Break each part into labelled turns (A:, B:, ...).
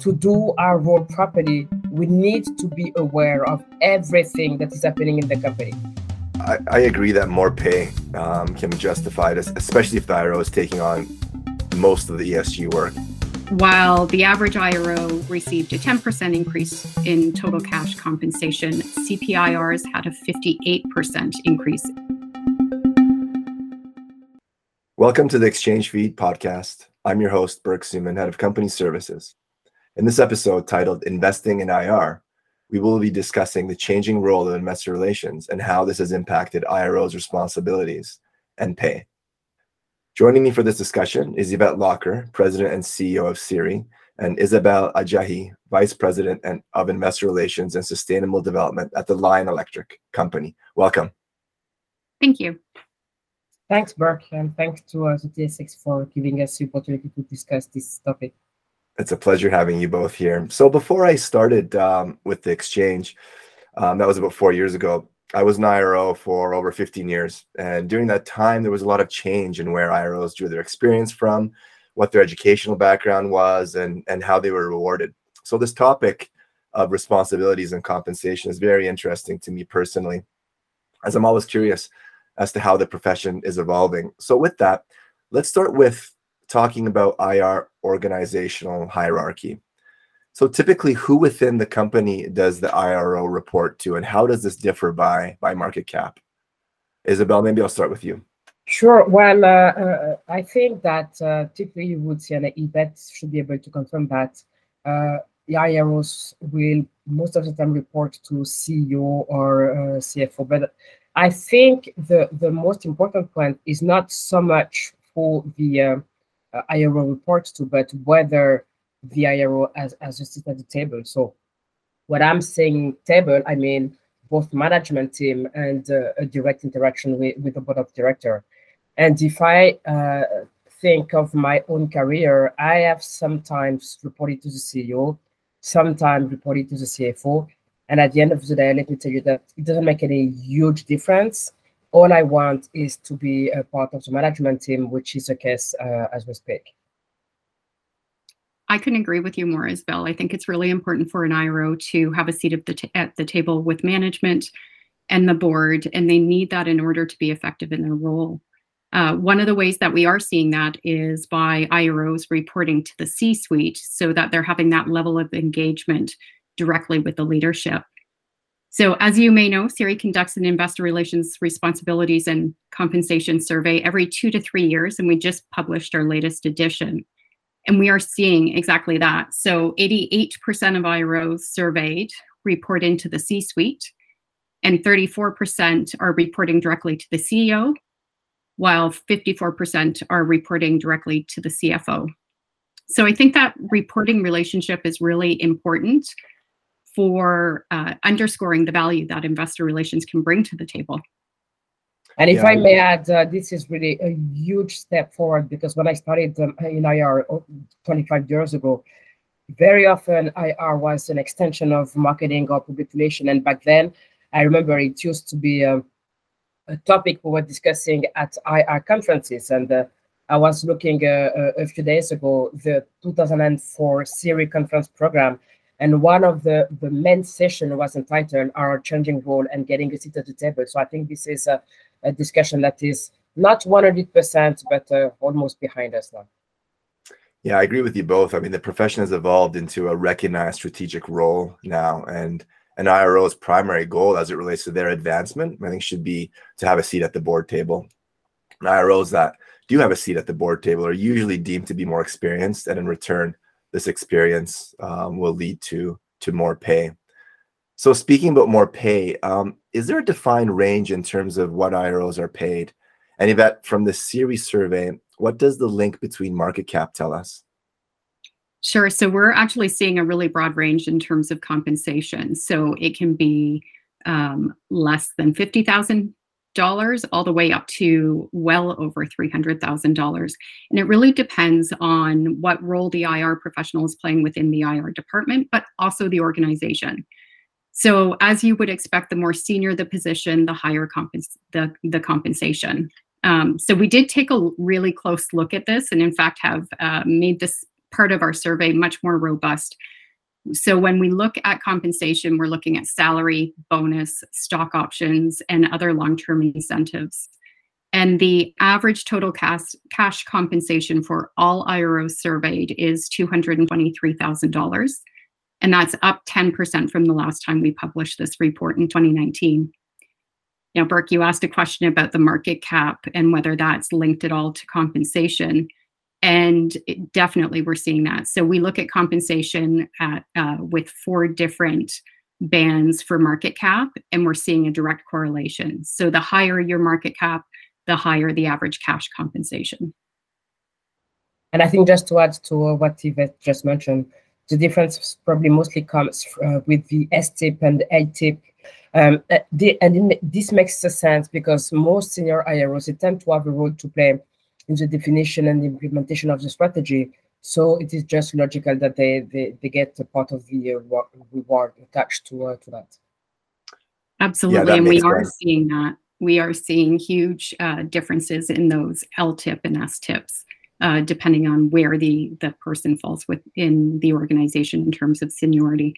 A: to do our role properly, we need to be aware of everything that is happening in the company.
B: I, I agree that more pay um, can be justified, especially if the IRO is taking on most of the ESG work.
C: While the average IRO received a 10% increase in total cash compensation, CPIRs had a 58% increase.
B: Welcome to the Exchange Feed podcast. I'm your host, Burke Suman, head of company services. In this episode titled Investing in IR, we will be discussing the changing role of investor relations and how this has impacted IRO's responsibilities and pay. Joining me for this discussion is Yvette Lokker, President and CEO of CIRI, and Isabel Adjahi, Vice President and of Investor Relations and Sustainable Development at the Lion Electric Company. Welcome.
C: Thank you.
A: Thanks, Burke, and thanks to uh, the TSX for giving us the opportunity to discuss this topic.
B: It's a pleasure having you both here. So before I started um, with the exchange, um, that was about four years ago, I was an IRO for over 15 years. And during that time, there was a lot of change in where IROs drew their experience from, what their educational background was, and, and how they were rewarded. So, this topic of responsibilities and compensation is very interesting to me personally, as I'm always curious as to how the profession is evolving. So, with that, let's start with talking about IR organizational hierarchy. So typically, who within the company does the IRO report to, and how does this differ by by market cap? Isabel, maybe I'll start with you.
A: Sure. Well, uh, uh, I think that uh, typically you would see, and Yvette should be able to confirm that uh, the IROs will most of the time report to CEO or uh, CFO. But I think the the most important point is not so much for the uh, IRO reports to, but whether the IRO as, as a seat at the table. So what I'm saying table, I mean both management team and uh, a direct interaction with, with the board of director. And if I uh, think of my own career, I have sometimes reported to the CEO, sometimes reported to the CFO. And at the end of the day, let me tell you that it doesn't make any huge difference. All I want is to be a part of the management team, which is the case uh, as we speak.
C: I couldn't agree with you more, Isabelle. I think it's really important for an IRO to have a seat at the, at the table with management and the board, and they need that in order to be effective in their role. Uh, one of the ways that we are seeing that is by IROs reporting to the C suite so that they're having that level of engagement directly with the leadership. So, as you may know, CIRI conducts an investor relations responsibilities and compensation survey every two to three years, and we just published our latest edition. And we are seeing exactly that. So 88% of IROs surveyed report into the C suite, and 34% are reporting directly to the CEO, while 54% are reporting directly to the CFO. So I think that reporting relationship is really important for uh, underscoring the value that investor relations can bring to the table.
A: And if yeah. I may add, uh, this is really a huge step forward because when I started um, in IR uh, 25 years ago, very often IR was an extension of marketing or public relation. And back then, I remember it used to be a, um, a topic we were discussing at IR conferences. And uh, I was looking uh, uh a few days ago, the 2004 CIRI conference program. And one of the, the main session was entitled Our Changing Role and Getting a Seat at the Table. So I think this is a, a discussion that is not 100%, but uh, almost behind us now.
B: Yeah, I agree with you both. I mean, the profession has evolved into a recognized strategic role now, and an IRO's primary goal as it relates to their advancement, I think, should be to have a seat at the board table. And IROs that do have a seat at the board table are usually deemed to be more experienced, and in return, this experience um, will lead to to more pay. So speaking about more pay, um, is there a defined range in terms of what IROs are paid? And Yvette, from the CIRI survey, what does the link between market cap tell us?
C: Sure. So we're actually seeing a really broad range in terms of compensation. So it can be um, less than fifty thousand dollars all the way up to well over three hundred thousand dollars, and it really depends on what role the IR professional is playing within the IR department, but also the organization. So as you would expect, the more senior the position, the higher compens- the, the compensation. Um, so we did take a really close look at this and in fact have uh, made this part of our survey much more robust. So when we look at compensation, we're looking at salary, bonus, stock options, and other long-term incentives. And the average total cash, cash compensation for all IROs surveyed is $223,000. And that's up 10% from the last time we published this report in 2019. Now, Burke, you asked a question about the market cap and whether that's linked at all to compensation. And it, definitely we're seeing that. So we look at compensation at, uh, with four different bands for market cap, and we're seeing a direct correlation. So the higher your market cap, the higher the average cash compensation.
A: And I think just to add to what Yvette just mentioned, the difference probably mostly comes uh, with the s-tip and the Um, uh, and this makes sense because most senior IROs tend to have a role to play in the definition and the implementation of the strategy. So it is just logical that they, they, they get a part of the uh, reward attached to, uh, to that.
C: Absolutely, yeah, and we are seeing that we are seeing huge uh, differences in those LTIP and STIPs, uh, depending on where the, the person falls within the organization in terms of seniority.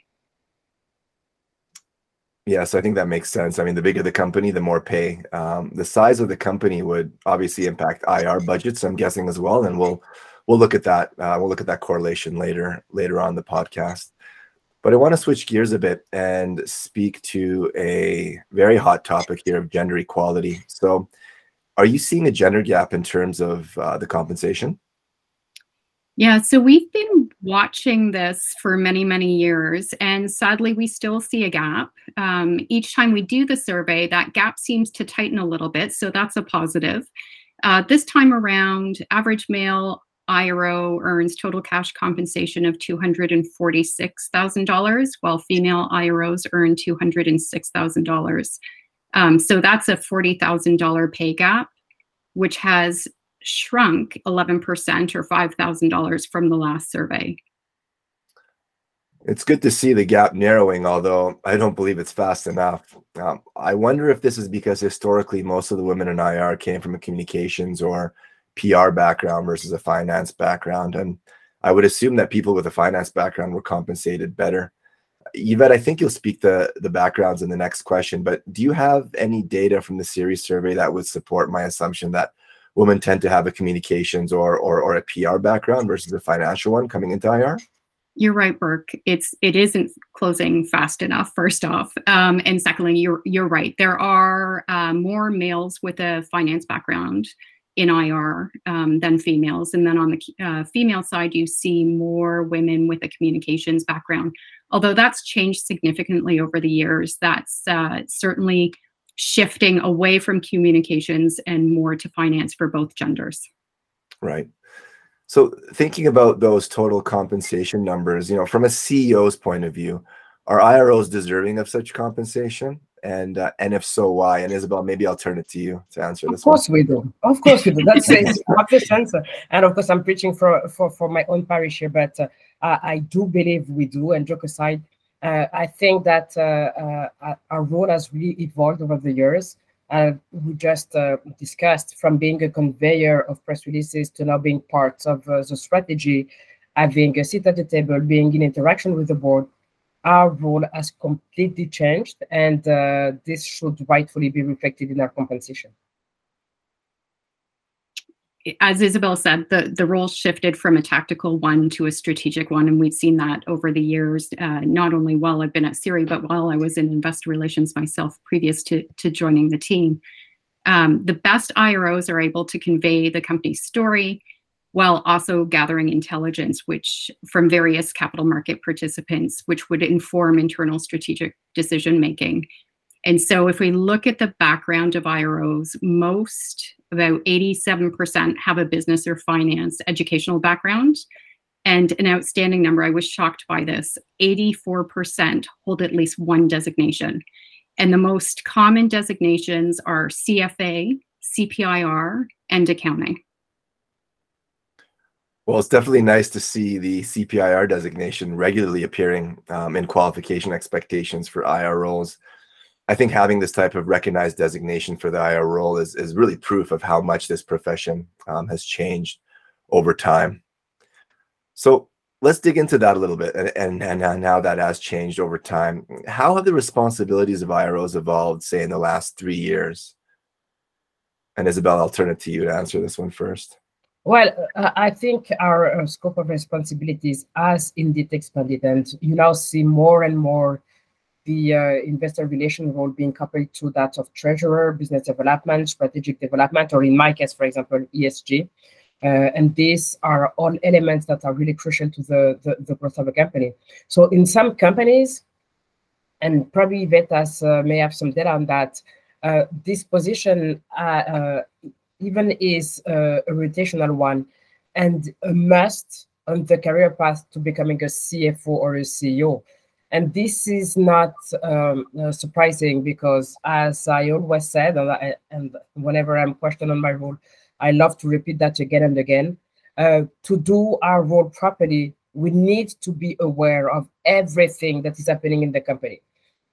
B: Yes, I think that makes sense. I mean, the bigger the company, the more pay. Um, the size of the company would obviously impact IR budgets. I'm guessing as well, and we'll we'll look at that. Uh, we'll look at that correlation later later on the podcast. But I want to switch gears a bit and speak to a very hot topic here of gender equality. So, are you seeing a gender gap in terms of uh, the compensation?
C: Yeah, so we've been watching this for many, many years, and sadly, we still see a gap. Um, each time we do the survey, that gap seems to tighten a little bit, so that's a positive. Uh, this time around, average male IRO earns total cash compensation of $246,000, while female IROs earn $206,000. Um, so that's a $40,000 pay gap, which has shrunk 11% or $5,000 from the last survey.
B: It's good to see the gap narrowing, although I don't believe it's fast enough. Um, I wonder if this is because historically most of the women in IR came from a communications or PR background versus a finance background. And I would assume that people with a finance background were compensated better. Yvette, I think you'll speak the, the backgrounds in the next question, but do you have any data from the CIRI survey that would support my assumption that women tend to have a communications or, or, or a PR background versus a financial one coming into IR?
C: You're right, Burke. It's it isn't closing fast enough. First off, um, and secondly, you're you're right. There are uh, more males with a finance background in IR um, than females. And then on the uh, female side, you see more women with a communications background. Although that's changed significantly over the years, that's uh, certainly shifting away from communications and more to finance for both genders.
B: Right. So thinking about those total compensation numbers, you know, from a CEO's point of view, are IROs deserving of such compensation? and uh, and if so, why? And Isabel, maybe I'll turn it to you to answer this.
A: Of course one. we do. Of course we do. That's the obvious answer. And of course, I'm preaching for for for my own parish here, but uh, I do believe we do. And joke aside, I think that uh, uh, our role has really evolved over the years. Uh, we just discussed from being a conveyor of press releases to now being part of the strategy, having a seat at the table, being in interaction with the board our role has completely changed, and uh, this should rightfully be reflected in our compensation.
C: As Isabel said, the, the role shifted from a tactical one to a strategic one, and we've seen that over the years, uh, not only while I've been at CIRI, but while I was in investor relations myself previous to, to joining the team. Um, the best IROs are able to convey the company's story, while also gathering intelligence which from various capital market participants which would inform internal strategic decision making and so if we look at the background of iros most about 87% have a business or finance educational background. And an outstanding number i was shocked by this 84% hold at least one designation. And the most common designations are cfa cpir and accounting.
B: Well, it's definitely nice to see the CPIR designation regularly appearing um, in qualification expectations for IR roles. I think having this type of recognized designation for the IR role is, is really proof of how much this profession um, has changed over time. So let's dig into that a little bit. And, and, and now that has changed over time. How have the responsibilities of IROs evolved, say, in the last three years? And Isabelle, I'll turn it to you to answer this one first.
A: Well, uh, I think our uh, scope of responsibilities has indeed expanded, and you now see more and more the uh, investor relation role being coupled to that of treasurer, business development, strategic development, or in my case, for example, ESG. Uh, and these are all elements that are really crucial to the, the, the, growth of a company. So in some companies, and probably Vetas uh, may have some data on that, uh, this position uh, uh, even is a rotational one and a must on the career path to becoming a CFO or a CEO. And this is not um, uh, surprising because, as I always said, and, I, and, whenever I'm questioned on my role, I love to repeat that again and again. Uh, to do our role properly, we need to be aware of everything that is happening in the company.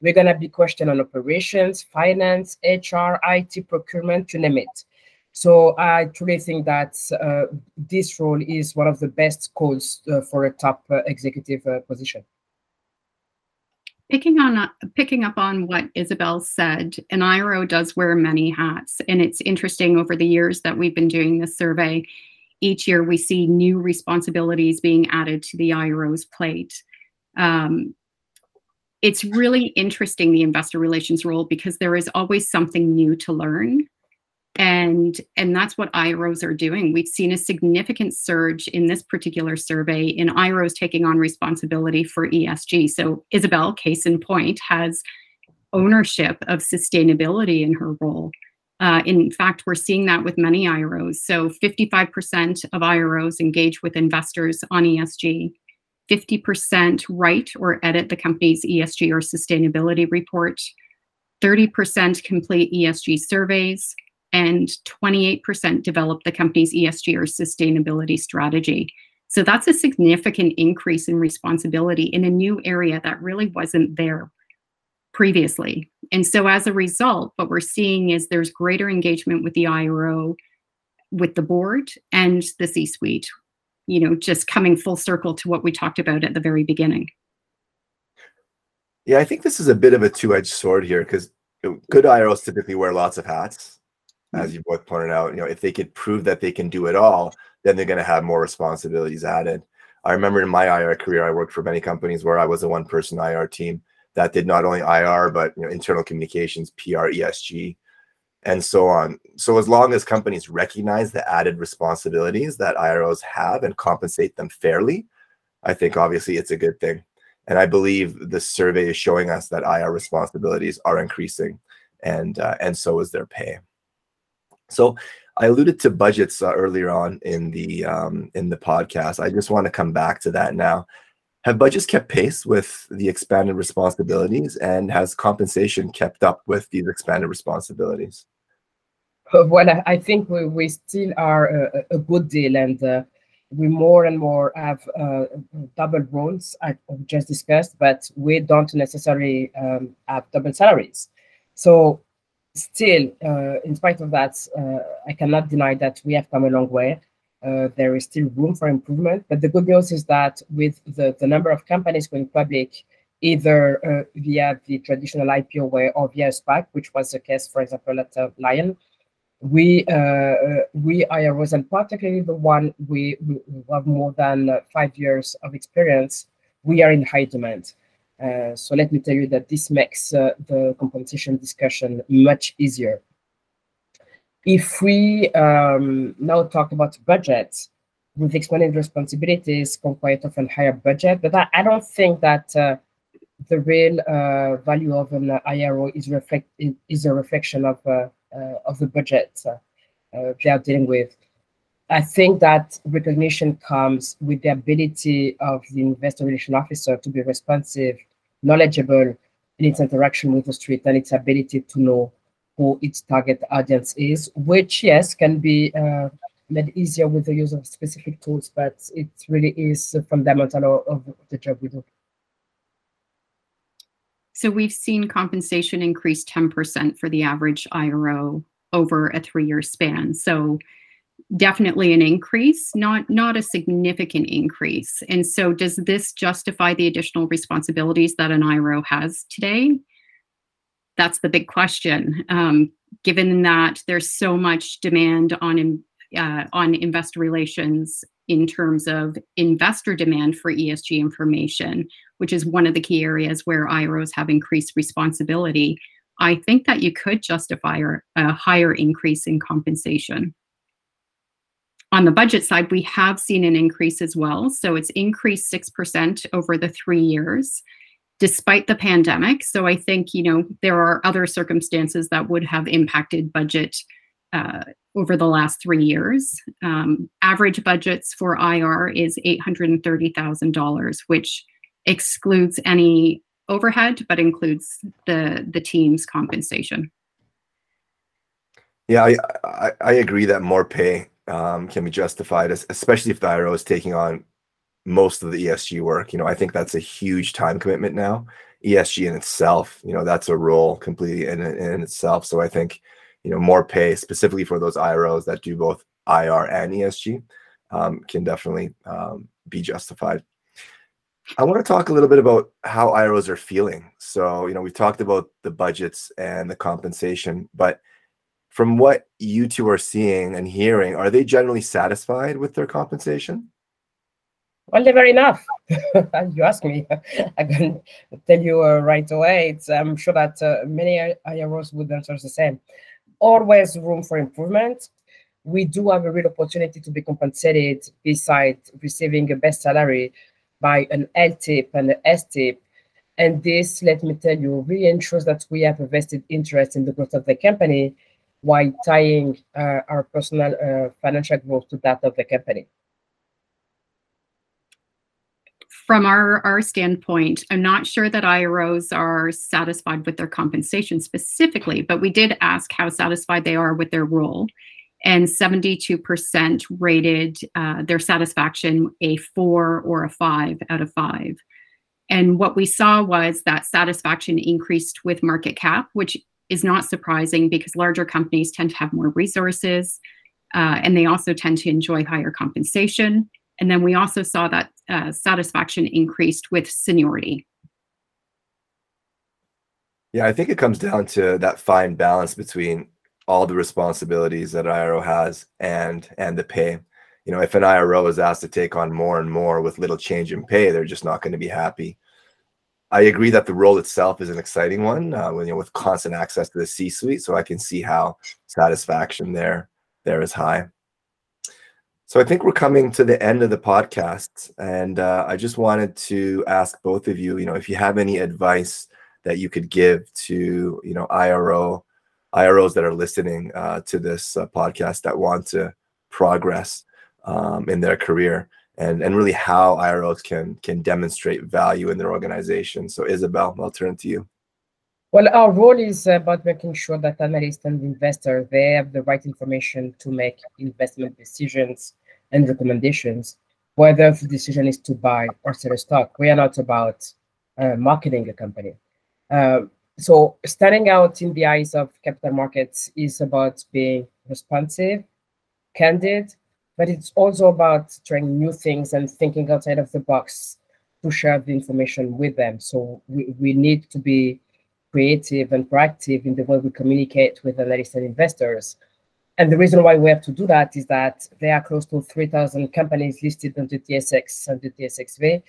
A: We're going to be questioned on operations, finance, HR, IT, procurement, to name it. So I truly think that uh, this role is one of the best calls uh, for a top uh, executive uh, position.
C: Picking on uh, picking up on what Isabel said, an IRO does wear many hats, and it's interesting over the years that we've been doing this survey. Each year, we see new responsibilities being added to the IRO's plate. Um, it's really interesting the investor relations role because there is always something new to learn and and that's what iros are doing. We've seen a significant surge in this particular survey in iros taking on responsibility for esg so isabel case in point has ownership of sustainability in her role. Uh, in fact we're seeing that with many iros so 55% of iros engage with investors on esg 50% write or edit the company's esg or sustainability report. 30% complete esg surveys and 28% developed the company's ESG or sustainability strategy. So that's a significant increase in responsibility in a new area that really wasn't there previously. And so as a result, what we're seeing is there's greater engagement with the IRO, with the board, and the C suite, you know, just coming full circle to what we talked about at the very beginning.
B: Yeah, I think this is a bit of a two edged sword here because good IROs typically wear lots of hats as you both pointed out, you know, if they could prove that they can do it all, then they're going to have more responsibilities added. I remember in my IR career, I worked for many companies where I was a one-person IR team that did not only IR but you know, internal communications, PR, ESG, and so on. So as long as companies recognize the added responsibilities that IROs have and compensate them fairly, I think obviously it's a good thing. And I believe the survey is showing us that IR responsibilities are increasing, and uh, and so is their pay. So I alluded to budgets uh, earlier on in the um, in the podcast. I just want to come back to that now. Have budgets kept pace with the expanded responsibilities, and has compensation kept up with these expanded responsibilities?
A: Uh, well, I think we, we still are a, a good deal, and uh, we more and more have uh, double roles, I just discussed, but we don't necessarily um, have double salaries. So still, uh, in spite of that, uh, I cannot deny that we have come a long way. Uh, there is still room for improvement. But the good news is that with the, the number of companies going public, either uh, via the traditional IPO way or via SPAC, which was the case, for example, at uh, Lion, we uh, we IROs, and particularly the one we, we have more than five years of experience, we are in high demand. Uh, so let me tell you that this makes uh, the compensation discussion much easier. If we um, now talk about budget, with expanded responsibilities come quite often higher budget, but I, I don't think that uh, the real uh, value of an IRO is reflect is a reflection of uh, of the budget they are dealing with. I think that recognition comes with the ability of the investor relation officer to be responsive, knowledgeable in its interaction with the street and its ability to know who its target audience is, which, yes, can be uh, made easier with the use of specific tools, but it really is fundamental of the job we do.
C: So we've seen compensation increase 10% for the average IRO over a three-year span. So definitely an increase, not not a significant increase. And so, does this justify the additional responsibilities that an IRO has today? That's the big question. Um, given that there's so much demand on uh, on investor relations in terms of investor demand for ESG information, which is one of the key areas where IROs have increased responsibility. I think that you could justify a higher increase in compensation. On the budget side, we have seen an increase as well. So it's increased 6% over the three years, despite the pandemic. So I think, you know, there are other circumstances that would have impacted budget uh, over the last three years. Um, average budgets for IR is $830,000, which excludes any overhead, but includes the, the team's compensation.
B: Yeah, I, I, I agree that more pay um, can be justified, especially if the IRO is taking on most of the ESG work. You know, I think that's a huge time commitment now. ESG in itself, you know, that's a role completely in, in itself. So I think, you know, more pay specifically for those IROs that do both IR and ESG um, can definitely um, be justified. I want to talk a little bit about how IROs are feeling. So, you know, we've talked about the budgets and the compensation, but from what you two are seeing and hearing, are they generally satisfied with their compensation?
A: Well, never enough. you ask me, I can tell you uh, right away. It's, I'm sure that uh, many IROs would answer the same. Always room for improvement. We do have a real opportunity to be compensated besides receiving a best salary by an LTIP and an STIP And this, let me tell you, really ensures that we have a vested interest in the growth of the company while tying uh, our personal uh, financial growth to that of the company?
C: From our, our standpoint, I'm not sure that IROs are satisfied with their compensation specifically, but we did ask how satisfied they are with their role. And 72% rated uh, their satisfaction a four or a five out of five. And what we saw was that satisfaction increased with market cap, which is not surprising because larger companies tend to have more resources uh, and they also tend to enjoy higher compensation. And then we also saw that uh, satisfaction increased with seniority.
B: Yeah, I think it comes down to that fine balance between all the responsibilities that IRO has and and the pay. You know, if an IRO is asked to take on more and more with little change in pay, they're just not going to be happy. I agree that the role itself is an exciting one, uh, when, you know, with constant access to the C-suite. So I can see how satisfaction there there is high. So I think we're coming to the end of the podcast, and uh, I just wanted to ask both of you, you know, if you have any advice that you could give to, you know, IRO IROs that are listening uh, to this uh, podcast that want to progress um, in their career and and really how IROs can can demonstrate value in their organization. So Isabel, I'll turn to you.
A: Well, our role is about making sure that analysts and investors they have the right information to make investment decisions and recommendations, whether the decision is to buy or sell a stock. We are not about uh, marketing a company. Uh, so standing out in the eyes of capital markets is about being responsive, candid, but it's also about trying new things and thinking outside of the box to share the information with them. So we, we need to be creative and proactive in the way we communicate with analysts and investors. And the reason why we have to do that is that there are close to 3,000 companies listed on the TSX and the TSXV.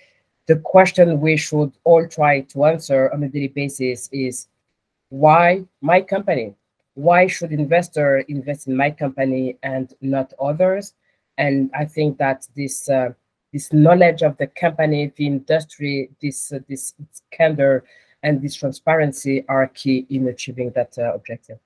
A: The question we should all try to answer on a daily basis is why my company? Why should investor invest in my company and not others? And I think that this uh, this knowledge of the company, the industry, this uh, this candor, and this transparency are key in achieving that uh, objective.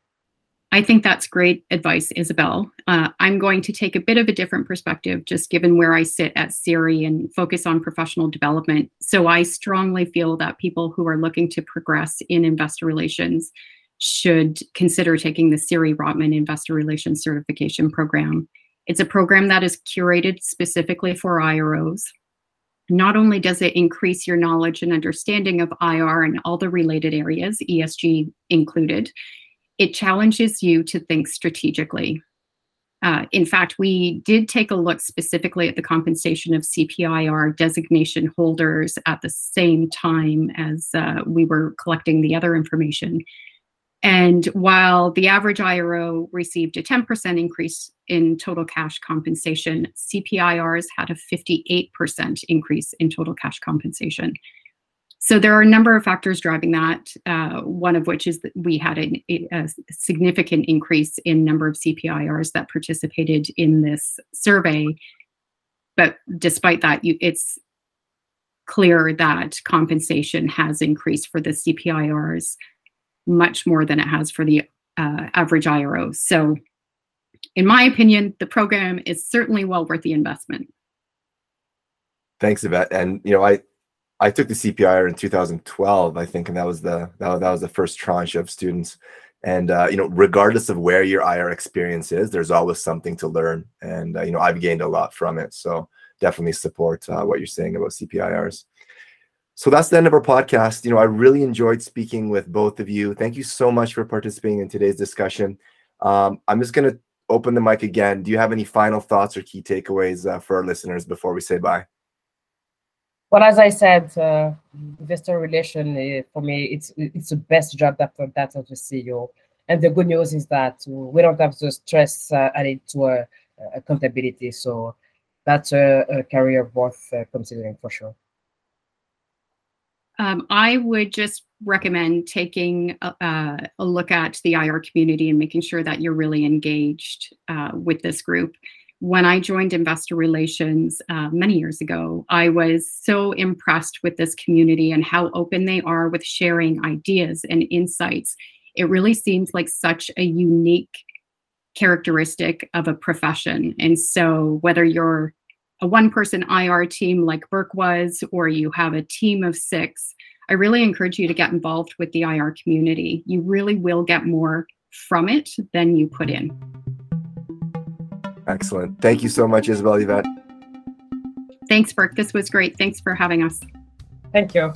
C: I think that's great advice, Isabel. Uh, I'm going to take a bit of a different perspective, just given where I sit at CIRI and focus on professional development. So I strongly feel that people who are looking to progress in investor relations should consider taking the CIRI Rotman Investor Relations Certification Program. It's a program that is curated specifically for IROs. Not only does it increase your knowledge and understanding of IR and all the related areas, ESG included, it challenges you to think strategically. Uh, in fact, we did take a look specifically at the compensation of CPIR designation holders at the same time as uh, we were collecting the other information. And while the average IRO received a 10% increase in total cash compensation, CPIRs had a 58% increase in total cash compensation. So there are a number of factors driving that. Uh, one of which is that we had a, a, significant increase in number of CPIRs that participated in this survey. But despite that, you, it's clear that compensation has increased for the CPIRs much more than it has for the uh, average IRO. So, in my opinion, the program is certainly well worth the investment.
B: Thanks, Yvette. And you know, I I took the CPIR in 2012, I think, and that was the that, that was the first tranche of students. And uh, you know, regardless of where your IR experience is, there's always something to learn, and uh, you know, I've gained a lot from it. So definitely support uh, what you're saying about CPIRs. So that's the end of our podcast. You know, I really enjoyed speaking with both of you. Thank you so much for participating in today's discussion. Um, I'm just going to open the mic again. Do you have any final thoughts or key takeaways uh, for our listeners before we say bye?
A: Well, as I said, uh, investor relation uh, for me, it's it's the best job that that of the CEO. And the good news is that we don't have the stress uh, added to accountability. So that's a, a career worth uh, considering for sure.
C: Um, I would just recommend taking a, a, look at the IR community and making sure that you're really engaged uh, with this group. When I joined investor relations uh, many years ago, I was so impressed with this community and how open they are with sharing ideas and insights. It really seems like such a unique characteristic of a profession. And so, whether you're a one person IR team like Burke was, or you have a team of six, I really encourage you to get involved with the IR community. You really will get more from it than you put in.
B: Excellent. Thank you so much, Isabel Yvette.
C: Thanks, Burke. This was great. Thanks for having us.
A: Thank you.